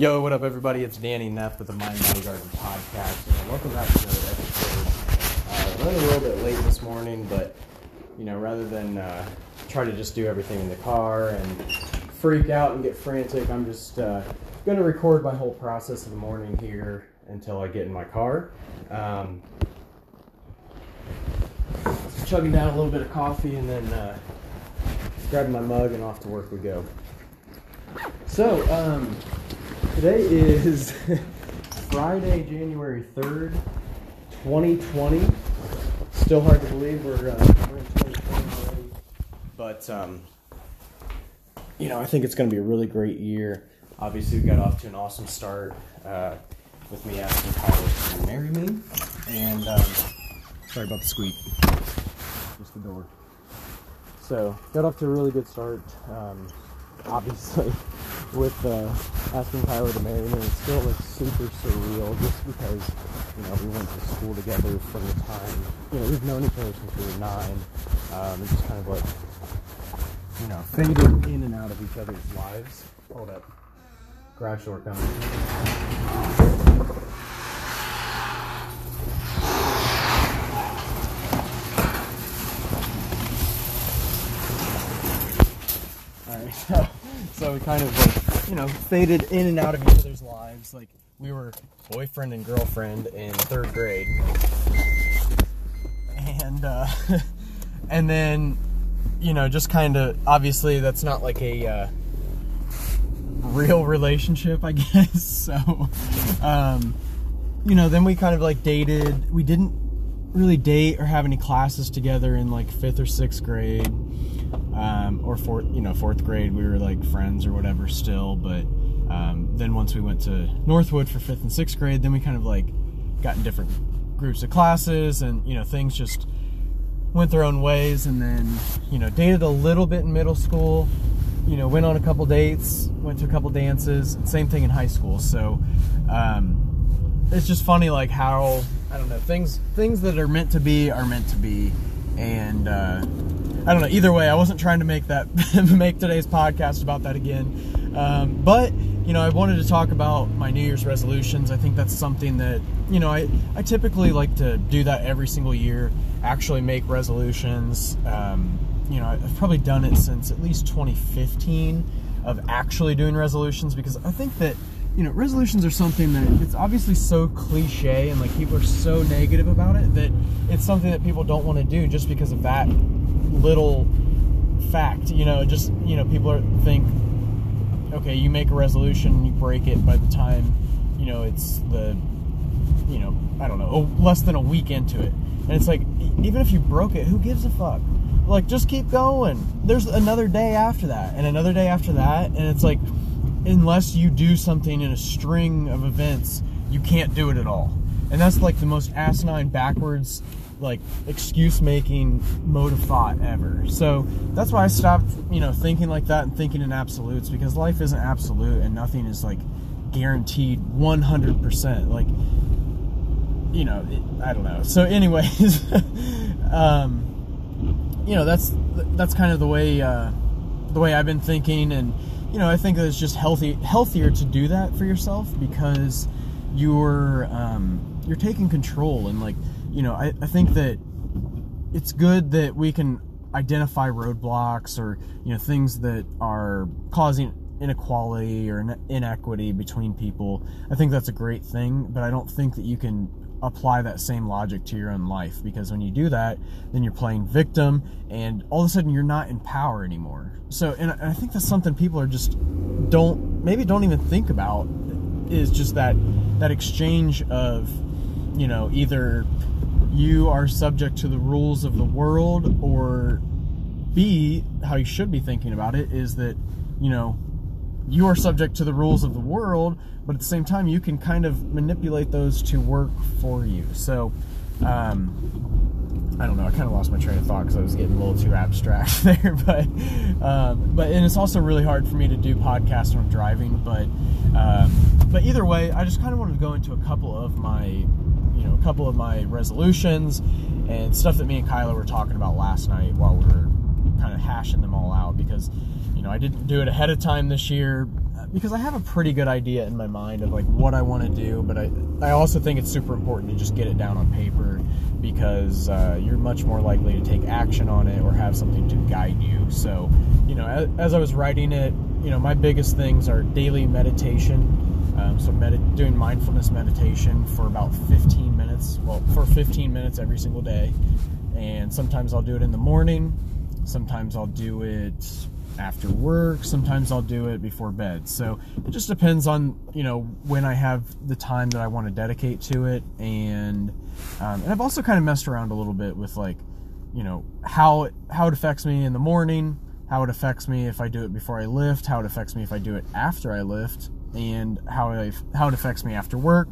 Yo, what up, everybody? It's Danny Neff with the Mind Body Garden podcast. And welcome back to another episode. Uh, running a little bit late this morning, but you know, rather than uh, try to just do everything in the car and freak out and get frantic, I'm just uh, going to record my whole process of the morning here until I get in my car. Um, chugging down a little bit of coffee and then uh, grabbing my mug and off to work we go. So, um, today is Friday, January 3rd, 2020. Still hard to believe we're, uh, we're in 2020 already. But, um, you know, I think it's going to be a really great year. Obviously, we got off to an awesome start uh, with me asking Kyla to marry me. And, um, sorry about the squeak. Just the door. So, got off to a really good start. Um, obviously, with uh, asking Kyla to marry me, it's still like super surreal just because, you know, we went to school together from the time, you know, we've known each other since we were nine. Um, and just kind of like, you know, faded in and out of each other's lives. Hold up. Garage door coming. Alright, so, kind of like, you know, faded in and out of each other's lives. Like, we were boyfriend and girlfriend in third grade. And, uh, and then, you know, just kind of, obviously, that's not like a, uh, real relationship, I guess. So, um, you know, then we kind of like dated. We didn't really date or have any classes together in like fifth or sixth grade, um, or fourth, you know, fourth grade. We were like friends or whatever still. But um, then once we went to Northwood for fifth and sixth grade, then we kind of like got in different groups of classes, and you know, things just went their own ways. And then, you know, dated a little bit in middle school you know, went on a couple dates, went to a couple dances. Same thing in high school. So um, it's just funny, like how I don't know things things that are meant to be are meant to be, and uh, I don't know. Either way, I wasn't trying to make that make today's podcast about that again. Um, but you know, I wanted to talk about my New Year's resolutions. I think that's something that you know I I typically like to do that every single year. Actually, make resolutions. Um, you know, I've probably done it since at least 2015 of actually doing resolutions because I think that, you know, resolutions are something that it's obviously so cliche and like people are so negative about it that it's something that people don't want to do just because of that little fact. You know, just, you know, people are, think, okay, you make a resolution, you break it by the time, you know, it's the, you know, I don't know, less than a week into it. And it's like, even if you broke it, who gives a fuck? like just keep going there's another day after that and another day after that and it's like unless you do something in a string of events you can't do it at all and that's like the most asinine backwards like excuse making mode of thought ever. So that's why i stopped you know thinking like that and thinking in absolutes because life isn't absolute and nothing is like guaranteed 100% like you know it, i don't know. So anyways um you know that's that's kind of the way uh, the way I've been thinking, and you know I think it's just healthy healthier to do that for yourself because you're um, you're taking control and like you know I, I think that it's good that we can identify roadblocks or you know things that are causing inequality or inequity between people. I think that's a great thing, but I don't think that you can apply that same logic to your own life because when you do that then you're playing victim and all of a sudden you're not in power anymore so and i think that's something people are just don't maybe don't even think about is just that that exchange of you know either you are subject to the rules of the world or b how you should be thinking about it is that you know you are subject to the rules of the world, but at the same time, you can kind of manipulate those to work for you. So, um, I don't know. I kind of lost my train of thought because I was getting a little too abstract there, but um, but and it's also really hard for me to do podcasts when I'm driving. But um, but either way, I just kind of wanted to go into a couple of my you know a couple of my resolutions and stuff that me and Kyla were talking about last night while we were kind of hashing them all out because you know, I didn't do it ahead of time this year. because I have a pretty good idea in my mind of like what I want to do, but I I also think it's super important to just get it down on paper because uh, you're much more likely to take action on it or have something to guide you. So, you know, as, as I was writing it, you know, my biggest things are daily meditation. Um, so med- doing mindfulness meditation for about 15 minutes, well, for 15 minutes every single day. And sometimes I'll do it in the morning, sometimes I'll do it after work, sometimes I'll do it before bed. So it just depends on, you know, when I have the time that I want to dedicate to it. And, um, and I've also kind of messed around a little bit with like, you know, how it, how it affects me in the morning, how it affects me if I do it before I lift, how it affects me if I do it after I lift, and how how it affects me after work,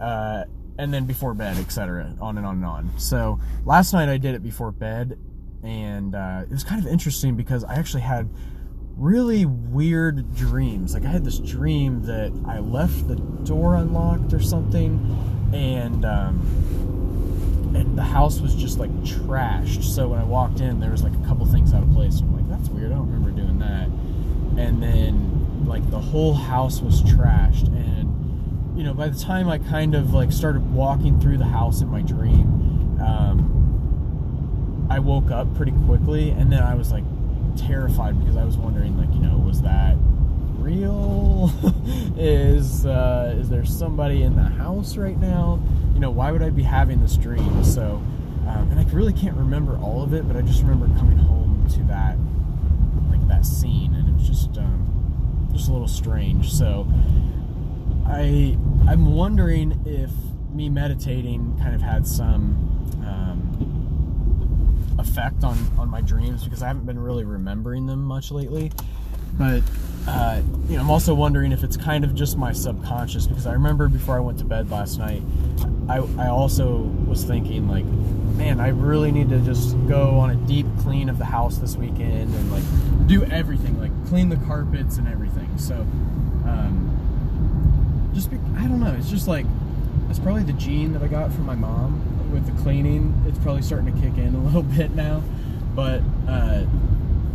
uh, and then before bed, etc. On and on and on. So last night I did it before bed, and uh, it was kind of interesting because I actually had really weird dreams. Like I had this dream that I left the door unlocked or something, and um, and the house was just like trashed. So when I walked in, there was like a couple things out of place. I'm like, that's weird. I don't remember doing that. And then whole house was trashed. And you know by the time i kind of like started walking through the house in my dream um, i woke up pretty quickly. And then i was like terrified because i was wondering like you know was that real? Is uh, is there somebody in the house right now? You know why would i be having this dream? So um, and i really can't remember all of it but i just remember coming home to that like that scene. And it's just um, just a little strange. So I I'm wondering if me meditating kind of had some um, effect on on my dreams because I haven't been really remembering them much lately. But uh, you know, I'm also wondering if it's kind of just my subconscious because I remember before I went to bed last night, I I also was thinking like, man, I really need to just go on a deep clean of the house this weekend and like do everything, clean the carpets and everything. So, um, just be, I don't know. It's just like it's probably the gene that I got from my mom with the cleaning. It's probably starting to kick in a little bit now, but uh,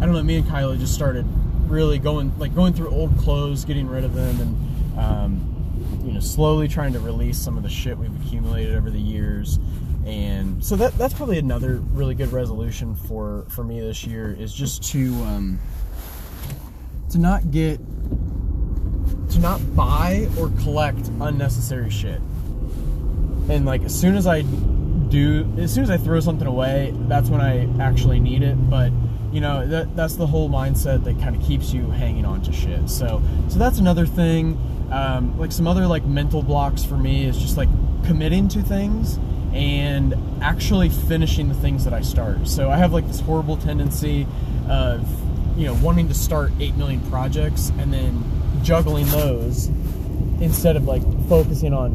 I don't know. Me and Kyla just started really going like going through old clothes, getting rid of them, and um, you know slowly trying to release some of the shit we've accumulated over the years. And so that that's probably another really good resolution for for me this year is just to um, to not get to not buy or collect unnecessary shit. And like as soon as I do, as soon as I throw something away, that's when I actually need it. But you know that that's the whole mindset that kind of keeps you hanging on to shit so so that's another thing um, like some other like mental blocks for me is just like committing to things and actually finishing the things that i start so i have like this horrible tendency of you know wanting to start 8 million projects and then juggling those instead of like focusing on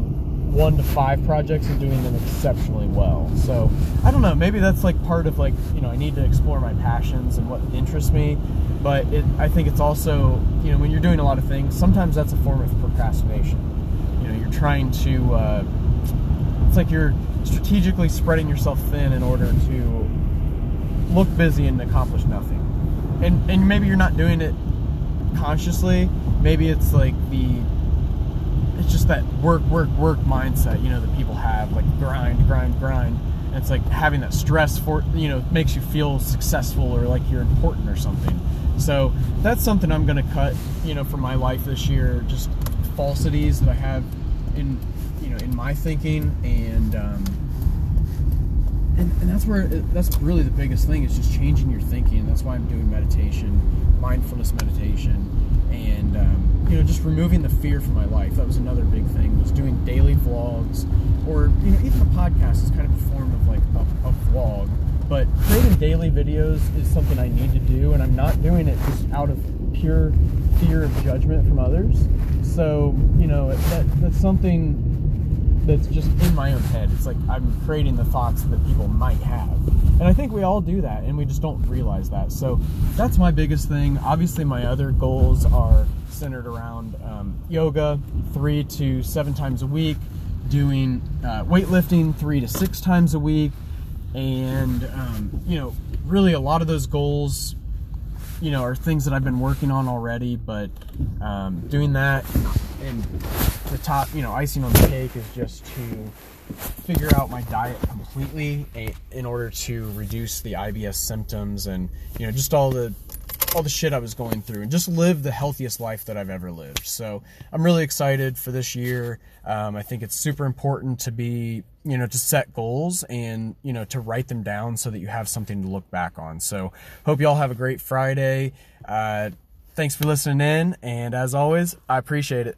one to five projects and doing them exceptionally well. So I don't know, maybe that's like part of like, you know, I need to explore my passions and what interests me. But it, I think it's also, you know, when you're doing a lot of things, sometimes that's a form of procrastination. You know, you're trying to, uh, it's like you're strategically spreading yourself thin in order to look busy and accomplish nothing. And, and maybe you're not doing it consciously. Maybe it's like the it's just that work, work, work mindset, you know, that people have, like grind, grind, grind. And it's like having that stress for, you know, makes you feel successful or like you're important or something. So that's something I'm going to cut, you know, from my life this year. Just falsities that I have in, you know, in my thinking, and um, and, and that's where it, that's really the biggest thing is just changing your thinking. That's why I'm doing meditation, mindfulness meditation, and um, you know just removing the fear from my life. That was another big thing. Was doing daily vlogs, or you know even a podcast is kind of a form of like a, a vlog. But creating daily videos is something I need to do, and I'm not doing it just out of pure fear of judgment from others. So you know that, that's something that's just in my own head. It's like I'm creating the thoughts that people might have. And I think we all do that and we just don't realize that. So that's my biggest thing. Obviously, my other goals are centered around um, yoga three to seven times a week, doing uh, weightlifting three to six times a week. And, um, you know, really a lot of those goals you know, are things that I've been working on already, but um, doing that and the top, you know, icing on the cake is just to figure out my diet completely in order to reduce the IBS symptoms and you know just all the all the shit I was going through and just live the healthiest life that I've ever lived. So I'm really excited for this year. Um, I think it's super important to be, you know, to set goals and, you know, to write them down so that you have something to look back on. So hope you all have a great Friday. Uh, thanks for listening in. And as always, I appreciate it.